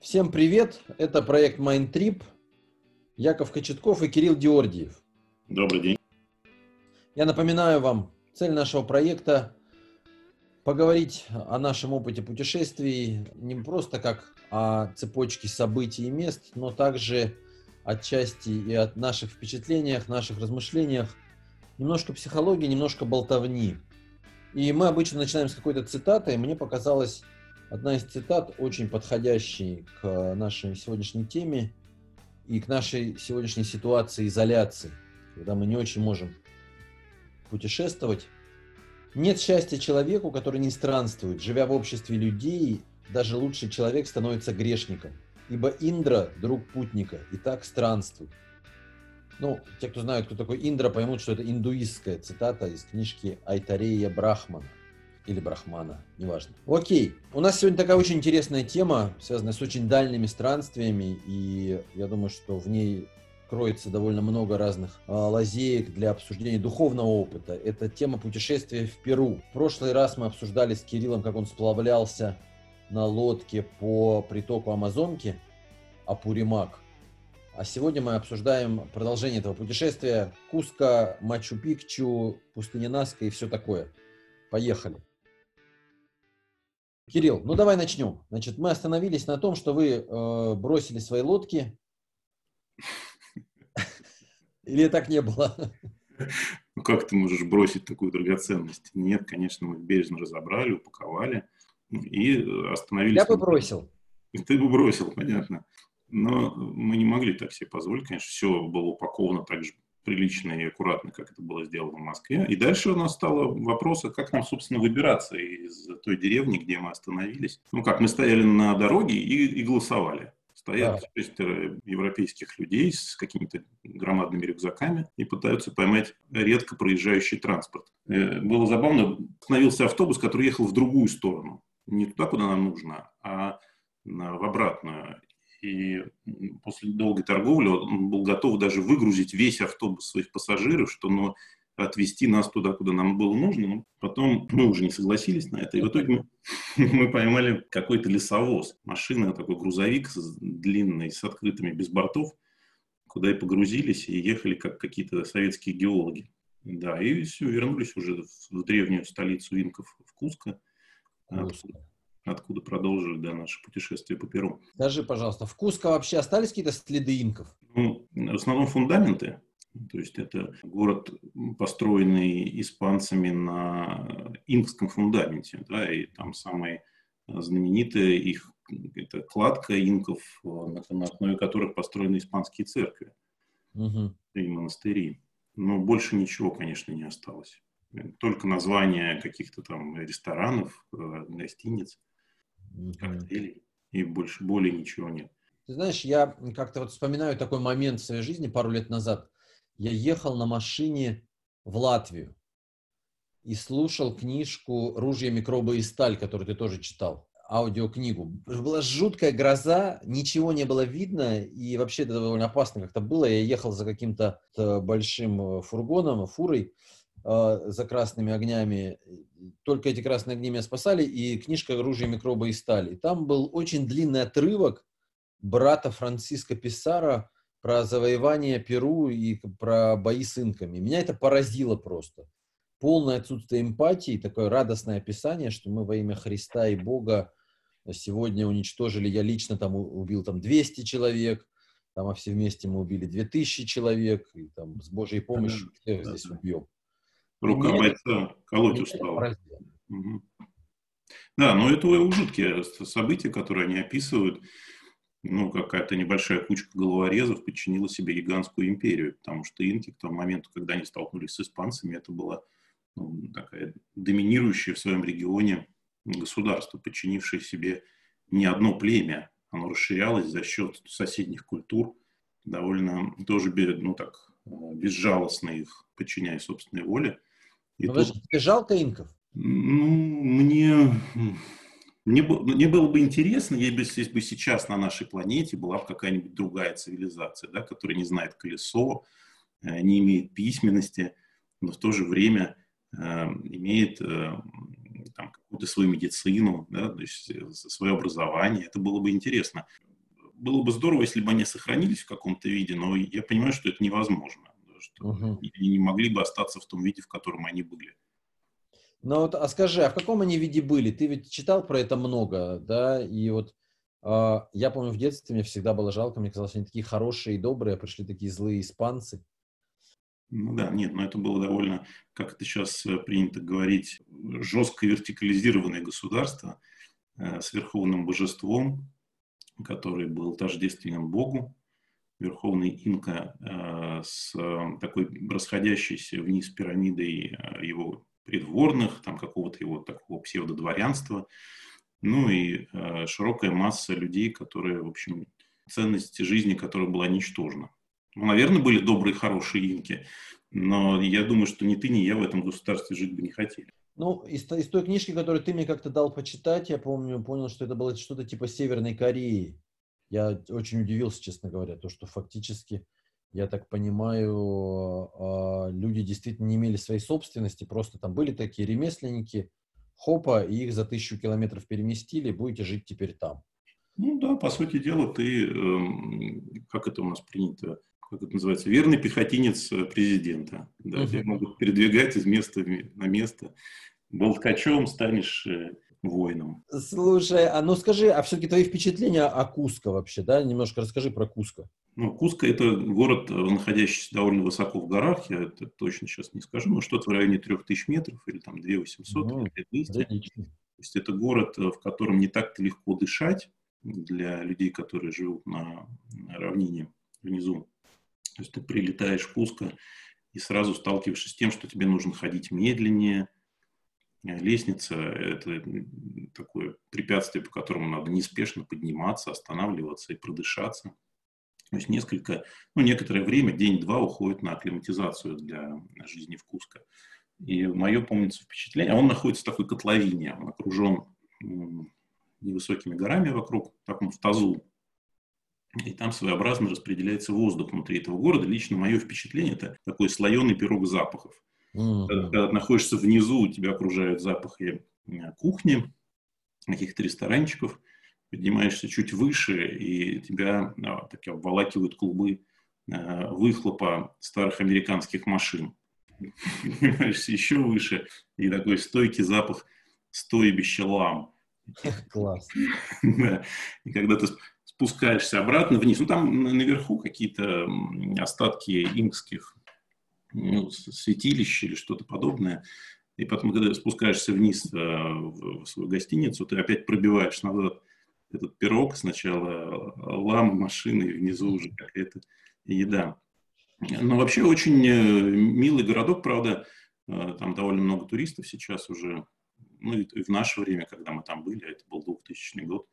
Всем привет! Это проект Mind Яков Кочетков и Кирилл Диордиев. Добрый день. Я напоминаю вам, цель нашего проекта – поговорить о нашем опыте путешествий не просто как о цепочке событий и мест, но также отчасти и от наших впечатлениях, наших размышлениях, немножко психологии, немножко болтовни. И мы обычно начинаем с какой-то цитаты, мне показалось одна из цитат, очень подходящей к нашей сегодняшней теме и к нашей сегодняшней ситуации изоляции, когда мы не очень можем путешествовать. Нет счастья человеку, который не странствует. Живя в обществе людей, даже лучший человек становится грешником. Ибо Индра – друг путника, и так странствует. Ну, те, кто знают, кто такой Индра, поймут, что это индуистская цитата из книжки Айтарея Брахмана или Брахмана, неважно. Окей, у нас сегодня такая очень интересная тема, связанная с очень дальними странствиями, и я думаю, что в ней кроется довольно много разных э, лазеек для обсуждения духовного опыта. Это тема путешествия в Перу. В прошлый раз мы обсуждали с Кириллом, как он сплавлялся на лодке по притоку Амазонки, Апуримак. А сегодня мы обсуждаем продолжение этого путешествия. Куска, Мачу-Пикчу, пустыня Наска и все такое. Поехали. Кирилл, ну давай начнем. Значит, мы остановились на том, что вы э, бросили свои лодки. Или так не было? Ну как ты можешь бросить такую драгоценность? Нет, конечно, мы бережно разобрали, упаковали и остановились. Я бы бросил. Ты бы бросил, понятно. Но мы не могли так себе позволить, конечно, все было упаковано так же прилично и аккуратно, как это было сделано в Москве. И дальше у нас стало вопрос, а как нам, собственно, выбираться из той деревни, где мы остановились. Ну как, мы стояли на дороге и, и голосовали. Стоят да. шестеро европейских людей с какими-то громадными рюкзаками и пытаются поймать редко проезжающий транспорт. Э, было забавно, остановился автобус, который ехал в другую сторону. Не туда, куда нам нужно, а в обратную. И после долгой торговли он был готов даже выгрузить весь автобус своих пассажиров, что ну, отвезти нас туда, куда нам было нужно. Но потом мы уже не согласились на это. И в итоге мы, мы поймали какой-то лесовоз. Машина, такой грузовик длинный, с открытыми, без бортов, куда и погрузились, и ехали как какие-то советские геологи. Да, и все, вернулись уже в древнюю столицу инков, в Куско. Откуда, откуда продолжили да, наше путешествие по Перу. Скажи, пожалуйста, в Куско вообще остались какие-то следы инков? Ну, в основном фундаменты. То есть это город, построенный испанцами на инкском фундаменте. Да, и там самая знаменитая их это кладка инков, на, на основе которых построены испанские церкви угу. и монастыри. Но больше ничего, конечно, не осталось. Только названия каких-то там ресторанов, э, гостиниц коктейлей, и больше более ничего нет. Ты знаешь, я как-то вот вспоминаю такой момент в своей жизни пару лет назад. Я ехал на машине в Латвию и слушал книжку «Ружья, микробы и сталь», которую ты тоже читал, аудиокнигу. Была жуткая гроза, ничего не было видно, и вообще это довольно опасно как-то было. Я ехал за каким-то э, большим э, фургоном, фурой, э, за красными огнями, только эти красные огни меня спасали, и книжка «Оружие, микробы и стали». И там был очень длинный отрывок брата Франциско Писара про завоевание Перу и про бои с инками. Меня это поразило просто. Полное отсутствие эмпатии, такое радостное описание, что мы во имя Христа и Бога сегодня уничтожили, я лично там убил там 200 человек, там, а все вместе мы убили 2000 человек, и там с Божьей помощью всех здесь убьем. Рука бойца колоть устала. Угу. Да, но это жуткие события, которые они описывают. Ну, какая-то небольшая кучка головорезов подчинила себе гигантскую империю, потому что инки к тому моменту, когда они столкнулись с испанцами, это было ну, такая доминирующее в своем регионе государство, подчинившее себе не одно племя. Оно расширялось за счет соседних культур, довольно тоже ну, так, э, безжалостно их подчиняя собственной воле. И тут... тебе жалко инков? Ну, мне, мне, мне было бы интересно, если бы сейчас на нашей планете была бы какая-нибудь другая цивилизация, да, которая не знает колесо, э, не имеет письменности, но в то же время э, имеет э, там, какую-то свою медицину, да, то есть э, свое образование. Это было бы интересно. было бы здорово, если бы они сохранились в каком-то виде, но я понимаю, что это невозможно, что угу. они не могли бы остаться в том виде, в котором они были. Ну вот, а скажи, а в каком они виде были? Ты ведь читал про это много, да? И вот э, я помню в детстве мне всегда было жалко, мне казалось, они такие хорошие и добрые, а пришли такие злые испанцы. Ну да, нет, но это было довольно, как это сейчас э, принято говорить, жестко вертикализированное государство э, с верховным божеством, который был тождественен Богу, верховный инка э, с э, такой расходящейся вниз пирамидой э, его придворных, там какого-то его такого псевдодворянства, ну и широкая масса людей, которые, в общем, ценность жизни которой была ничтожна. Ну, наверное, были добрые, хорошие инки, но я думаю, что ни ты, ни я в этом государстве жить бы не хотели. Ну, из, из той книжки, которую ты мне как-то дал почитать, я помню, понял, что это было что-то типа Северной Кореи. Я очень удивился, честно говоря, то, что фактически, я так понимаю, а, люди действительно не имели своей собственности, просто там были такие ремесленники, хопа, и их за тысячу километров переместили, будете жить теперь там. Ну да, по сути дела, ты, эм, как это у нас принято, как это называется, верный пехотинец э, президента. Да, uh-huh. Тебя могут передвигать из места на место. Болткачом станешь э, воином. Слушай, а ну скажи, а все-таки твои впечатления о Куско вообще, да? Немножко расскажи про Куско. Ну, Куско – это город, э, находящийся довольно высоко в горах, я это точно сейчас не скажу, но что-то в районе 3000 метров, или там 2800, ну, или 200. То есть это город, в котором не так-то легко дышать для людей, которые живут на, на равнине внизу. То есть ты прилетаешь в Куско и сразу сталкиваешься с тем, что тебе нужно ходить медленнее. Лестница – это такое препятствие, по которому надо неспешно подниматься, останавливаться и продышаться. То есть несколько, ну, некоторое время, день-два уходит на акклиматизацию для жизни в Куско. И мое, помнится, впечатление, он находится в такой котловине, он окружен невысокими горами вокруг, так он в тазу и там своеобразно распределяется воздух внутри этого города. Лично мое впечатление – это такой слоеный пирог запахов. Mm-hmm. Когда, когда ты находишься внизу, тебя окружают запахи э, кухни, каких-то ресторанчиков, поднимаешься чуть выше, и тебя а, так обволакивают клубы а, выхлопа старых американских машин. Поднимаешься еще выше, и такой стойкий запах стойбища лам. Класс. Да. И когда ты спускаешься обратно вниз. Ну, там наверху какие-то остатки инкских ну, святилищ или что-то подобное. И потом, когда спускаешься вниз э, в свою гостиницу, ты опять пробиваешь назад этот пирог. Сначала лама, машины, и внизу уже какая-то еда. Но вообще очень э, милый городок, правда, э, там довольно много туристов сейчас уже. Ну и в наше время, когда мы там были, а это был 2000 год,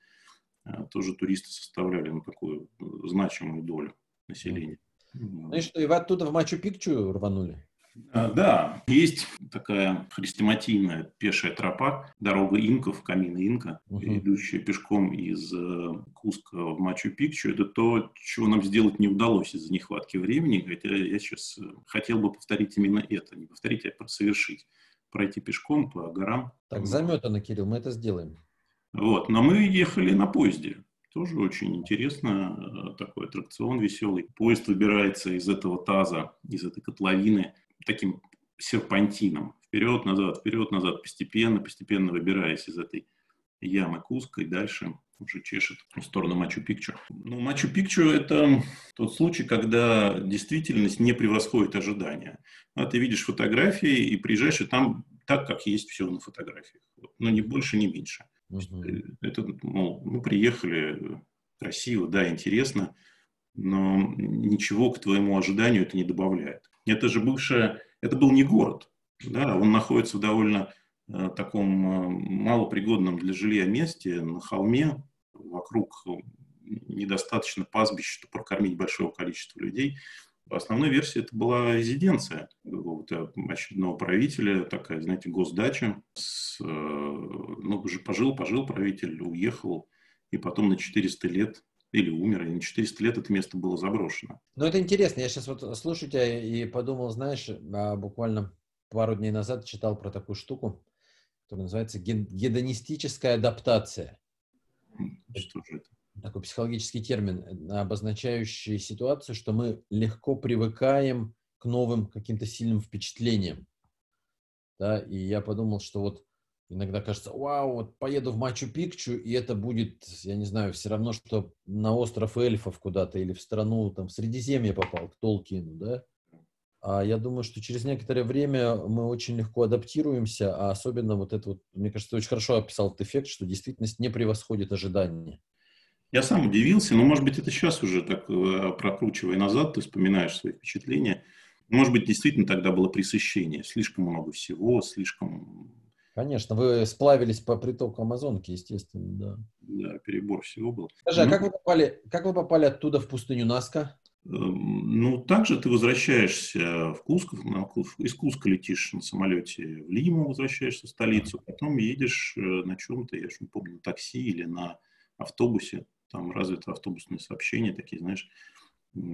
Э, тоже туристы составляли ну, такую э, значимую долю населения. Ну и что, и вы оттуда в Мачу-Пикчу рванули? А, да, есть такая хрестоматийная пешая тропа, дорога инков, камина инка, угу. идущая пешком из э, Куска в Мачу-Пикчу. Это то, чего нам сделать не удалось из-за нехватки времени. Хотя я сейчас хотел бы повторить именно это. Не повторить, а совершить. Пройти пешком по горам. Так, заметано, Кирилл, мы это сделаем. Вот. Но мы ехали на поезде. Тоже очень интересно, э, такой аттракцион веселый. Поезд выбирается из этого таза, из этой котловины таким серпантином. Вперед, назад, вперед, назад, постепенно, постепенно выбираясь из этой ямы Куска дальше уже чешет в сторону Мачу-Пикчу. Ну, Мачу-Пикчу – это тот случай, когда действительность не превосходит ожидания. А ты видишь фотографии и приезжаешь, и там так, как есть все на фотографиях. Но не больше, не меньше. Угу. Это, мол, мы приехали, красиво, да, интересно, но ничего к твоему ожиданию это не добавляет. Это же бывшая, это был не город, да, он находится в довольно э, таком э, малопригодном для жилья месте, на холме, вокруг недостаточно пастбища, чтобы прокормить большого количества людей. Основной версии это была резиденция какого-то очередного правителя, такая, знаете, госдача. С, э, ну, уже пожил, пожил правитель, уехал, и потом на 400 лет или умер, и на 400 лет это место было заброшено. Ну, это интересно. Я сейчас вот слушаю тебя и подумал, знаешь, а, буквально пару дней назад читал про такую штуку, которая называется гедонистическая адаптация. Что же это? Такой психологический термин, обозначающий ситуацию, что мы легко привыкаем к новым каким-то сильным впечатлениям. Да, и я подумал, что вот иногда кажется, вау, вот поеду в Мачу-Пикчу, и это будет, я не знаю, все равно, что на остров эльфов куда-то или в страну, там, в Средиземье попал, к Толкину, да? А я думаю, что через некоторое время мы очень легко адаптируемся, а особенно вот это вот, мне кажется, ты очень хорошо описал этот эффект, что действительность не превосходит ожидания. Я сам удивился, но, может быть, это сейчас уже так, э, прокручивая назад, ты вспоминаешь свои впечатления. Может быть, действительно тогда было пресыщение. Слишком много всего, слишком... Конечно, вы сплавились по притоку Амазонки, естественно, да. Да, перебор всего был. Скажи, а ну, как вы попали, как вы попали оттуда в пустыню Наска? Эм, ну, также ты возвращаешься в Куск, из Куска летишь на самолете в Лиму, возвращаешься в столицу, потом едешь э, на чем-то, я же не помню, на такси или на автобусе, там развито автобусные сообщения, такие, знаешь,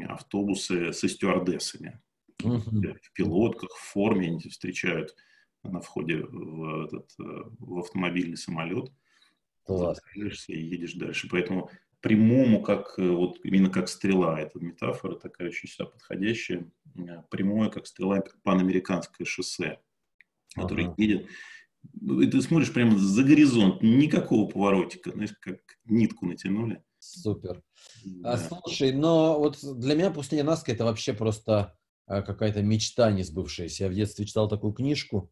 автобусы со стюардессами. Uh-huh. В пилотках, в форме они встречают на входе в, этот, э, в автомобильный самолет. Класс. и едешь дальше. Поэтому прямому, как э, вот именно как стрела, эта метафора такая очень сюда подходящая, э, прямое, как стрела, панамериканское шоссе, которое ага. едет. И ты смотришь прямо за горизонт, никакого поворотика, знаешь, как нитку натянули. Супер. А, да. А, слушай, но вот для меня пустыня Наска это вообще просто а, какая-то мечта не сбывшаяся. Я в детстве читал такую книжку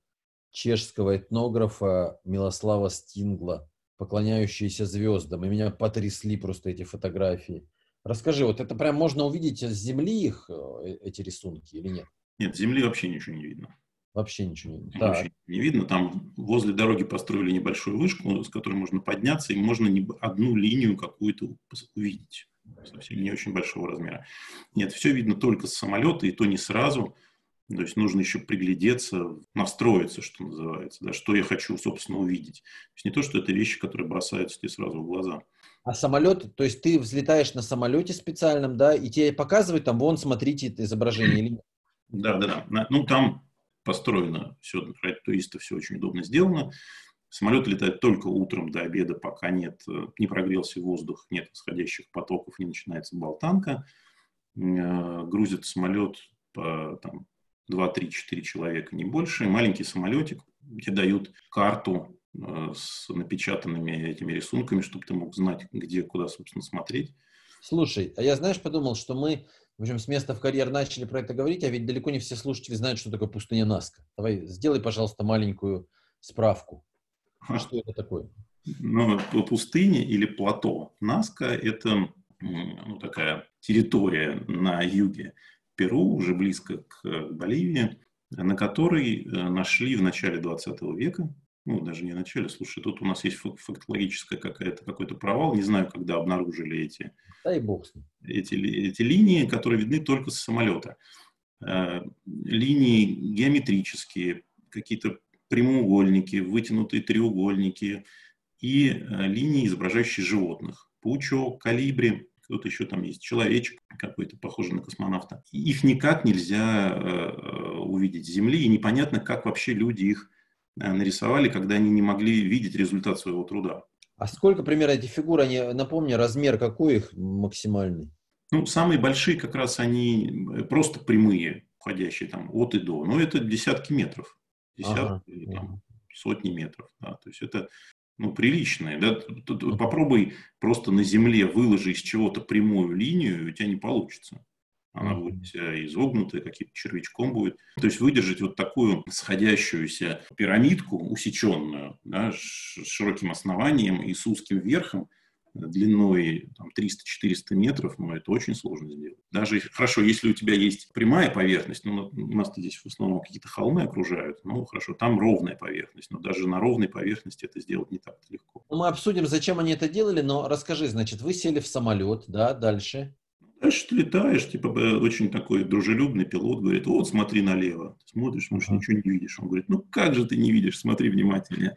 чешского этнографа Милослава Стингла поклоняющиеся звездам, и меня потрясли просто эти фотографии. Расскажи, вот это прям можно увидеть с Земли их, э, эти рисунки или нет? Нет, с Земли вообще ничего не видно. Вообще ничего не видно. Вообще не видно. Там возле дороги построили небольшую вышку, с которой можно подняться, и можно не одну линию какую-то увидеть. Совсем не очень большого размера. Нет, все видно только с самолета, и то не сразу. То есть нужно еще приглядеться, настроиться, что называется, да, что я хочу, собственно, увидеть. То есть не то, что это вещи, которые бросаются тебе сразу в глаза. А самолет, то есть ты взлетаешь на самолете специальном, да, и тебе показывают там, вон, смотрите это изображение или нет? Да, да, да. Ну, там построено все, для туристов все очень удобно сделано. Самолет летает только утром до обеда, пока нет, не прогрелся воздух, нет восходящих потоков, не начинается болтанка. Э, грузит самолет по там, 2, 3, 4 человека, не больше. Маленький самолетик, тебе дают карту э, с напечатанными этими рисунками, чтобы ты мог знать, где, куда, собственно, смотреть. Слушай, а я, знаешь, подумал, что мы, в общем, с места в карьер начали про это говорить, а ведь далеко не все слушатели знают, что такое пустыня Наска. Давай, сделай, пожалуйста, маленькую справку. А. Что это такое? Ну, пустыня или плато. Наска – это ну, такая территория на юге Перу, уже близко к э, Боливии, на которой э, нашли в начале 20 века, ну, даже не начале, слушай, тут у нас есть фактологическая какая-то, какой-то провал, не знаю, когда обнаружили эти, Дай бог. эти, эти линии, которые видны только с самолета. Э, линии геометрические, какие-то прямоугольники, вытянутые треугольники и линии, изображающие животных. Пучо, калибри, кто-то еще там есть, человечек какой-то, похожий на космонавта. Их никак нельзя э, увидеть с Земли, и непонятно, как вообще люди их э, нарисовали, когда они не могли видеть результат своего труда. А сколько примерно эти фигуры, они, напомни, размер какой их максимальный? Ну, самые большие как раз они э, просто прямые, входящие там от и до. Но это десятки метров. Десятки, ага. там, сотни метров. Да. То есть это ну, приличные. Да? Попробуй просто на земле выложи из чего-то прямую линию, у тебя не получится. Она будет тебя изогнутая, каким-то червячком будет. То есть выдержать вот такую сходящуюся пирамидку, усеченную, да, с широким основанием и с узким верхом, длиной там, 300-400 метров, но это очень сложно сделать. Даже хорошо, если у тебя есть прямая поверхность, ну, у нас здесь в основном какие-то холмы окружают, ну, хорошо, там ровная поверхность, но даже на ровной поверхности это сделать не так легко. Ну, мы обсудим, зачем они это делали, но расскажи, значит, вы сели в самолет, да, дальше? Дальше ты летаешь, типа, очень такой дружелюбный пилот говорит, вот, смотри налево. Ты смотришь, может, ничего не видишь. Он говорит, ну, как же ты не видишь, смотри внимательнее.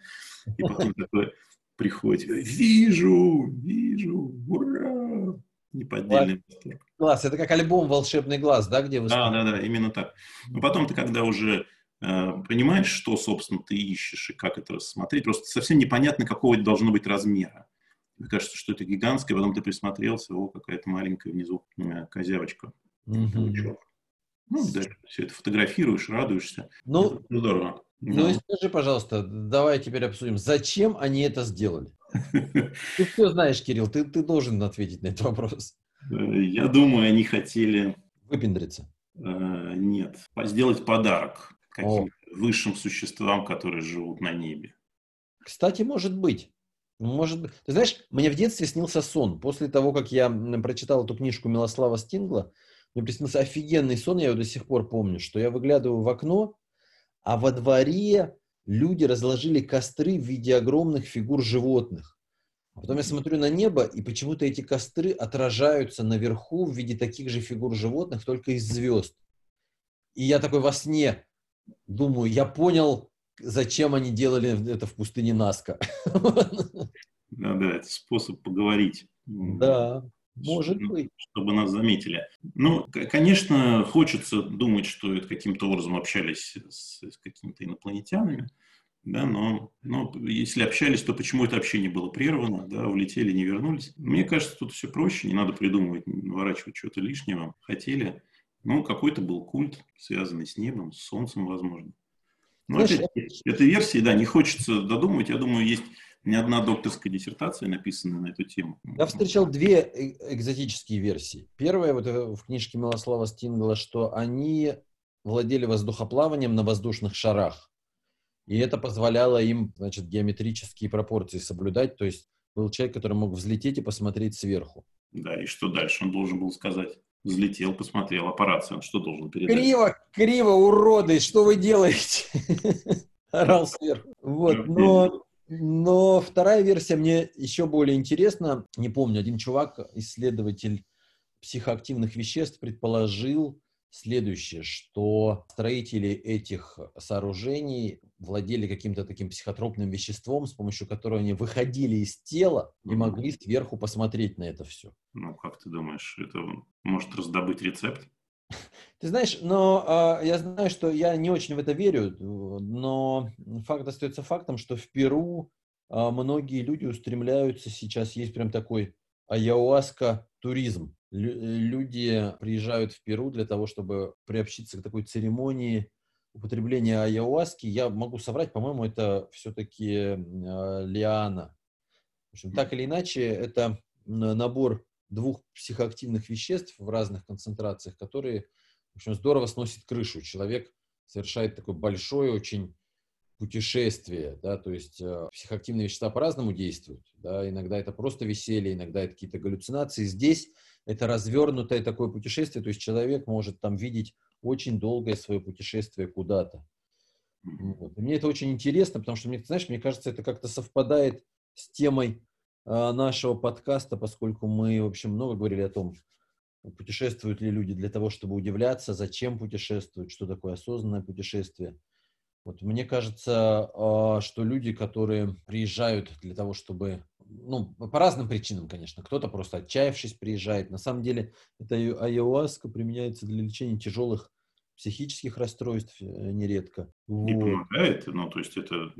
И потом такой, приходит, вижу, вижу, ура! Неподдельный восторг. Класс, это как альбом «Волшебный глаз», да, где вы... Да, да, да, именно так. Но потом ты, когда уже э, понимаешь, что, собственно, ты ищешь и как это рассмотреть, просто совсем непонятно, какого это должно быть размера. Мне кажется, что это гигантское, потом ты присмотрелся, о, какая-то маленькая внизу э, козявочка. Mm-hmm. Ну, да, все это фотографируешь, радуешься. Ну, ну здорово. Ну и скажи, пожалуйста, давай теперь обсудим, зачем они это сделали? Ты все знаешь, Кирилл, ты, ты должен ответить на этот вопрос. Э, я думаю, они хотели... Выпендриться. Э, нет, сделать подарок каким-то высшим существам, которые живут на небе. Кстати, может быть. Может. Ты знаешь, мне в детстве снился сон. После того, как я прочитал эту книжку Милослава Стингла, мне приснился офигенный сон, я его до сих пор помню, что я выглядываю в окно, а во дворе люди разложили костры в виде огромных фигур животных. А потом я смотрю на небо, и почему-то эти костры отражаются наверху в виде таких же фигур животных, только из звезд. И я такой во сне думаю, я понял, зачем они делали это в пустыне Наска. Да, да, это способ поговорить. Да. Может чтобы, быть. Чтобы нас заметили. Ну, конечно, хочется думать, что это каким-то образом общались с, с какими-то инопланетянами, да, но, но если общались, то почему это общение было прервано, да, улетели, не вернулись. Мне кажется, тут все проще, не надо придумывать, наворачивать чего-то лишнего. Хотели, ну, какой-то был культ, связанный с небом, с солнцем, возможно. Но Знаешь, опять, это версии, да, не хочется додумывать. Я думаю, есть не одна докторская диссертация написана на эту тему. Я встречал две э, экзотические версии. Первая вот э, в книжке Милослава Стингла, что они владели воздухоплаванием на воздушных шарах. И это позволяло им, значит, геометрические пропорции соблюдать. То есть был человек, который мог взлететь и посмотреть сверху. Да, и что дальше он должен был сказать? Взлетел, посмотрел, аппарат, он что должен передать? Криво, криво, уроды, что вы делаете? Орал сверху. Вот, но но вторая версия мне еще более интересна. Не помню, один чувак, исследователь психоактивных веществ, предположил следующее, что строители этих сооружений владели каким-то таким психотропным веществом, с помощью которого они выходили из тела и могли сверху посмотреть на это все. Ну, как ты думаешь, это может раздобыть рецепт? Ты знаешь, но э, я знаю, что я не очень в это верю, но факт остается фактом, что в Перу э, многие люди устремляются сейчас, есть прям такой ayahuasca туризм. Люди приезжают в Перу для того, чтобы приобщиться к такой церемонии употребления ayahuaски. Я могу соврать, по-моему, это все-таки э, лиана. В общем, так или иначе, это набор двух психоактивных веществ в разных концентрациях, которые, в общем, здорово сносит крышу. Человек совершает такое большое очень путешествие, да, то есть э, психоактивные вещества по-разному действуют, да, иногда это просто веселье, иногда это какие-то галлюцинации. Здесь это развернутое такое путешествие, то есть человек может там видеть очень долгое свое путешествие куда-то. Вот. И мне это очень интересно, потому что, мне, знаешь, мне кажется, это как-то совпадает с темой а, нашего подкаста, поскольку мы, в общем, много говорили о том, путешествуют ли люди для того, чтобы удивляться, зачем путешествуют, что такое осознанное путешествие. Вот мне кажется, а, что люди, которые приезжают для того, чтобы, ну, по разным причинам, конечно, кто-то просто отчаявшись приезжает. На самом деле, это айоаска применяется для лечения тяжелых психических расстройств э, нередко. И вот. помогает, ну, то есть это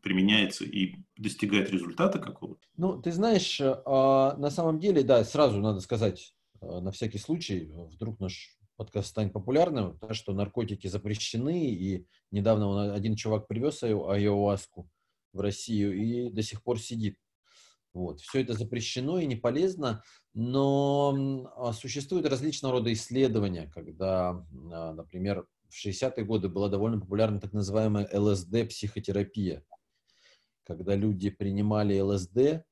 применяется и достигает результата какого-то? Ну, ты знаешь, а, на самом деле, да, сразу надо сказать, а, на всякий случай, вдруг наш подкаст станет популярным, то, что наркотики запрещены, и недавно он, один чувак привез айоаску в Россию и до сих пор сидит. Вот. Все это запрещено и не полезно, но а, существуют различного рода исследования, когда, а, например, в 60-е годы была довольно популярна так называемая ЛСД-психотерапия, когда люди принимали ЛСД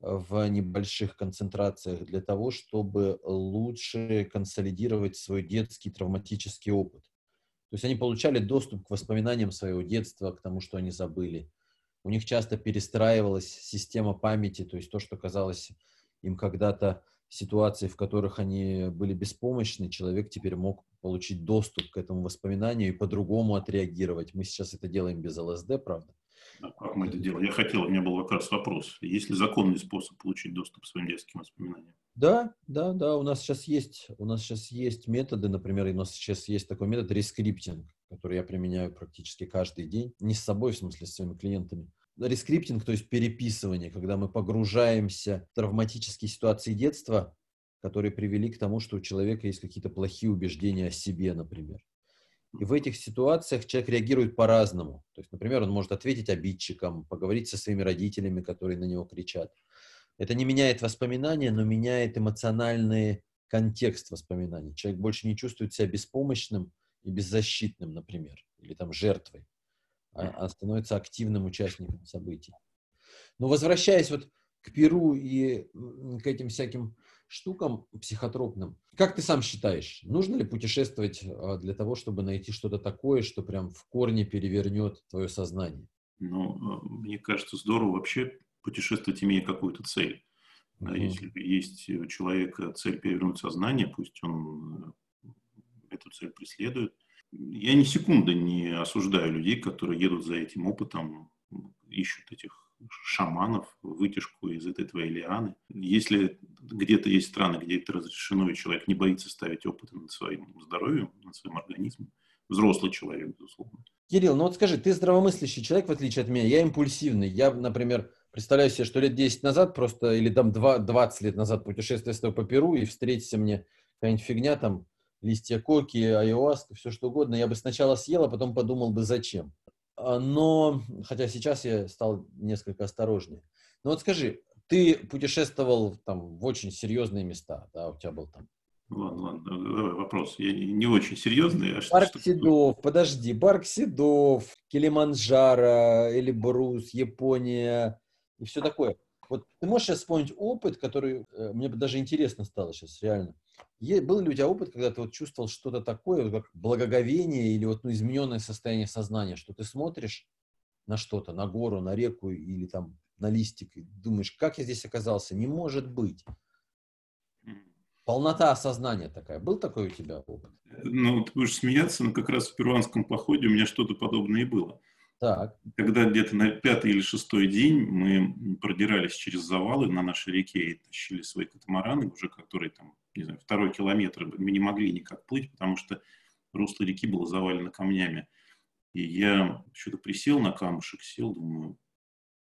в небольших концентрациях для того, чтобы лучше консолидировать свой детский травматический опыт. То есть они получали доступ к воспоминаниям своего детства, к тому, что они забыли – у них часто перестраивалась система памяти, то есть то, что казалось им когда-то ситуации, в которых они были беспомощны, человек теперь мог получить доступ к этому воспоминанию и по-другому отреагировать. Мы сейчас это делаем без ЛСД, правда? А как мы это делаем? Я хотел, у меня был как раз вопрос. Есть ли законный способ получить доступ к своим детским воспоминаниям? Да, да, да. У нас сейчас есть, у нас сейчас есть методы, например, у нас сейчас есть такой метод rescripting который я применяю практически каждый день. Не с собой, в смысле, с своими клиентами. rescripting, то есть переписывание, когда мы погружаемся в травматические ситуации детства, которые привели к тому, что у человека есть какие-то плохие убеждения о себе, например. И в этих ситуациях человек реагирует по-разному. То есть, например, он может ответить обидчикам, поговорить со своими родителями, которые на него кричат. Это не меняет воспоминания, но меняет эмоциональный контекст воспоминаний. Человек больше не чувствует себя беспомощным и беззащитным, например, или там жертвой, а, а становится активным участником событий. Но возвращаясь вот к Перу и к этим всяким штукам психотропным. Как ты сам считаешь, нужно ли путешествовать а, для того, чтобы найти что-то такое, что прям в корне перевернет твое сознание? Ну, а, мне кажется, здорово вообще путешествовать, имея какую-то цель. Mm-hmm. Если есть у человека цель перевернуть сознание, пусть он э, эту цель преследует. Я ни секунды не осуждаю людей, которые едут за этим опытом, ищут этих шаманов, вытяжку из этой твоей лианы. Если где-то есть страны, где это разрешено, и человек не боится ставить опыты над своим здоровьем, над своим организмом, взрослый человек, безусловно. Кирилл, ну вот скажи, ты здравомыслящий человек, в отличие от меня, я импульсивный. Я, например, представляю себе, что лет 10 назад просто, или там 2, 20 лет назад путешествие по Перу, и встретится мне какая-нибудь фигня, там, листья коки, айуаска, все что угодно, я бы сначала съел, а потом подумал бы, зачем. А, но, хотя сейчас я стал несколько осторожнее. Но вот скажи, ты путешествовал там в очень серьезные места, да, у тебя был там Ладно, ладно, давай вопрос. Я не очень серьезный. А Барк что, Седов, подожди, Барк Седов, Килиманджаро, Эльбрус, Япония и все такое. Вот ты можешь сейчас вспомнить опыт, который э, мне даже интересно стало сейчас, реально. Был ли у тебя опыт, когда ты вот чувствовал что-то такое, как благоговение или вот ну, измененное состояние сознания, что ты смотришь на что-то, на гору, на реку или там на листик, и думаешь, как я здесь оказался? Не может быть. Полнота осознания такая. Был такой у тебя опыт? Ну, ты будешь смеяться, но как раз в перуанском походе у меня что-то подобное и было. Так. Когда где-то на пятый или шестой день мы продирались через завалы на нашей реке и тащили свои катамараны, уже которые там, не знаю, второй километр, мы не могли никак плыть, потому что русло реки было завалено камнями. И я что-то присел на камушек, сел, думаю,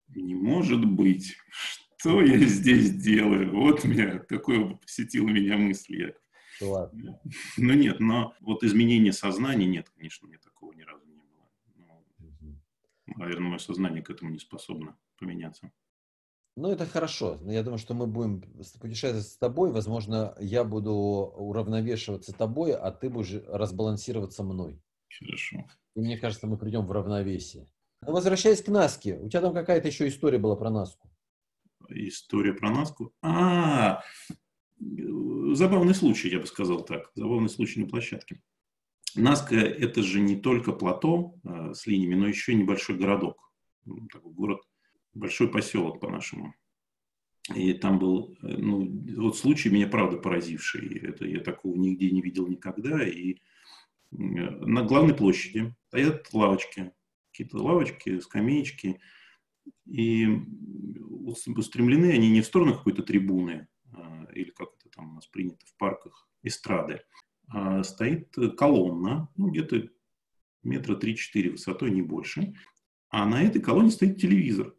не может быть, что я здесь делаю? Вот меня, такое посетила меня мысль, я. Ладно. Ну нет, но вот изменение сознания нет, конечно, мне такого ни разу наверное, мое сознание к этому не способно поменяться. Ну, это хорошо. Я думаю, что мы будем путешествовать с тобой. Возможно, я буду уравновешиваться тобой, а ты будешь разбалансироваться мной. Хорошо. И мне кажется, мы придем в равновесие. Но возвращаясь к Наске, у тебя там какая-то еще история была про Наску. История про Наску? А, забавный случай, я бы сказал так. Забавный случай на площадке. Наска – это же не только плато э, с линиями, но еще и небольшой городок. Такой город, большой поселок по-нашему. И там был, э, ну, вот случай меня правда поразивший. Это я такого нигде не видел никогда. И на главной площади стоят лавочки, какие-то лавочки, скамеечки. И устремлены они не в сторону какой-то трибуны, а, или как это там у нас принято в парках, эстрады, стоит колонна, ну, где-то метра 3-4 высотой, не больше. А на этой колонне стоит телевизор.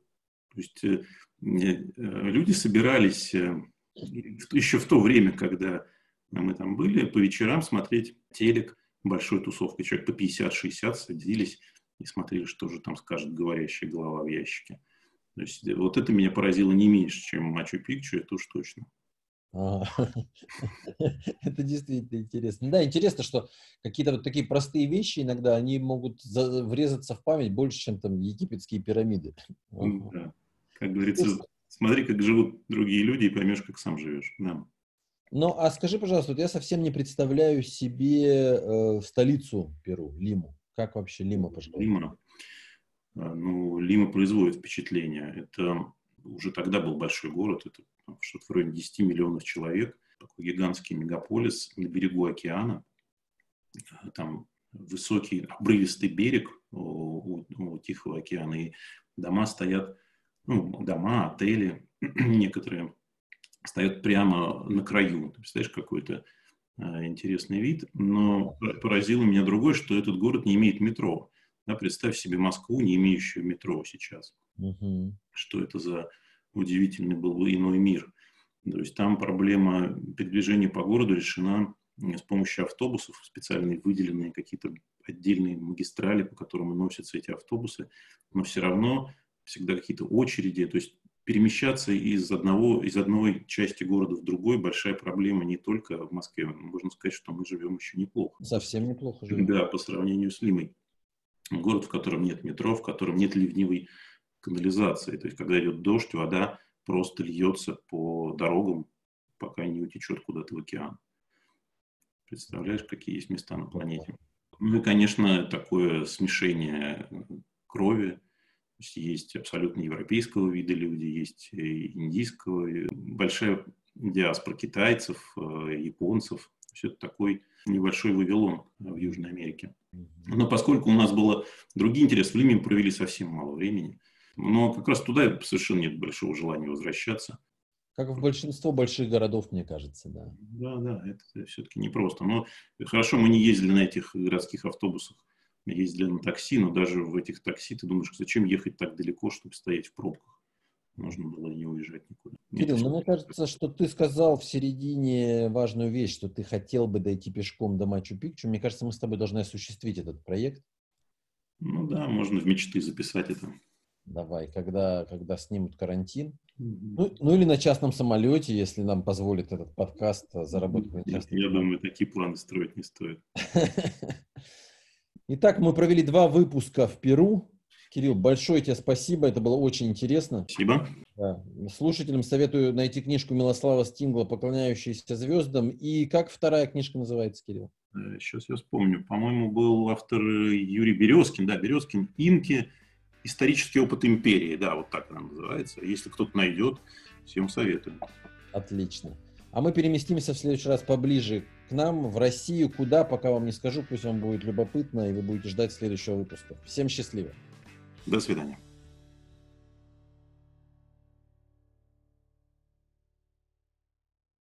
То есть э, э, люди собирались э, еще в то время, когда мы там были, по вечерам смотреть телек большой тусовкой. Человек по 50-60 садились и смотрели, что же там скажет говорящая голова в ящике. То есть вот это меня поразило не меньше, чем Мачу-Пикчу, это уж точно. Это действительно интересно. Да, интересно, что какие-то вот такие простые вещи иногда, они могут врезаться в память больше, чем там египетские пирамиды. Да. Как говорится, смотри, как живут другие люди, и поймешь, как сам живешь. Да. Ну, а скажи, пожалуйста, вот я совсем не представляю себе э, столицу Перу, Лиму. Как вообще Лима поживает? Лима. А, ну, Лима производит впечатление. Это уже тогда был большой город, это что-то вроде 10 миллионов человек, такой гигантский мегаполис на берегу океана. Там высокий обрывистый берег у, у, у Тихого океана, и дома стоят, ну, дома, отели некоторые стоят прямо на краю. Ты представляешь, какой-то э, интересный вид. Но поразило меня другое, что этот город не имеет метро. Да, представь себе Москву, не имеющую метро сейчас. Угу. что это за удивительный был иной мир. То есть там проблема передвижения по городу решена с помощью автобусов, специальные выделенные какие-то отдельные магистрали, по которым носятся эти автобусы, но все равно всегда какие-то очереди, то есть перемещаться из, одного, из одной части города в другой большая проблема не только в Москве. Можно сказать, что мы живем еще неплохо. Совсем неплохо живем. Да, по сравнению с Лимой. Город, в котором нет метро, в котором нет ливневой канализации. То есть, когда идет дождь, вода просто льется по дорогам, пока не утечет куда-то в океан. Представляешь, какие есть места на планете? Ну и, конечно, такое смешение крови, есть, есть абсолютно европейского вида люди, есть индийского, большая диаспора китайцев, э, японцев. Все это такой небольшой Вавилон в Южной Америке. Но поскольку у нас было другие интересы, в Лиме мы провели совсем мало времени. Но как раз туда совершенно нет большого желания возвращаться. Как в большинство больших городов, мне кажется, да. Да, да, это все-таки непросто. Но хорошо, мы не ездили на этих городских автобусах ездили на такси, но даже в этих такси ты думаешь, зачем ехать так далеко, чтобы стоять в пробках? Можно было не уезжать никуда. Кирилл, ну, мне кажется, что ты сказал в середине важную вещь, что ты хотел бы дойти пешком до Мачу-Пикчу. Мне кажется, мы с тобой должны осуществить этот проект. Ну да, можно в мечты записать это. Давай, когда, когда снимут карантин. Mm-hmm. Ну, ну или на частном самолете, если нам позволит этот подкаст заработать на частном. Я думаю, такие планы строить не стоит. Итак, мы провели два выпуска в Перу. Кирилл, большое тебе спасибо, это было очень интересно. Спасибо. Да. Слушателям советую найти книжку Милослава Стингла «Поклоняющиеся звездам». И как вторая книжка называется, Кирилл? Сейчас я вспомню. По-моему, был автор Юрий Березкин. Да, Березкин «Инки. Исторический опыт империи». Да, вот так она называется. Если кто-то найдет, всем советую. Отлично. А мы переместимся в следующий раз поближе к нам, в Россию. Куда, пока вам не скажу, пусть вам будет любопытно, и вы будете ждать следующего выпуска. Всем счастливо. До свидания.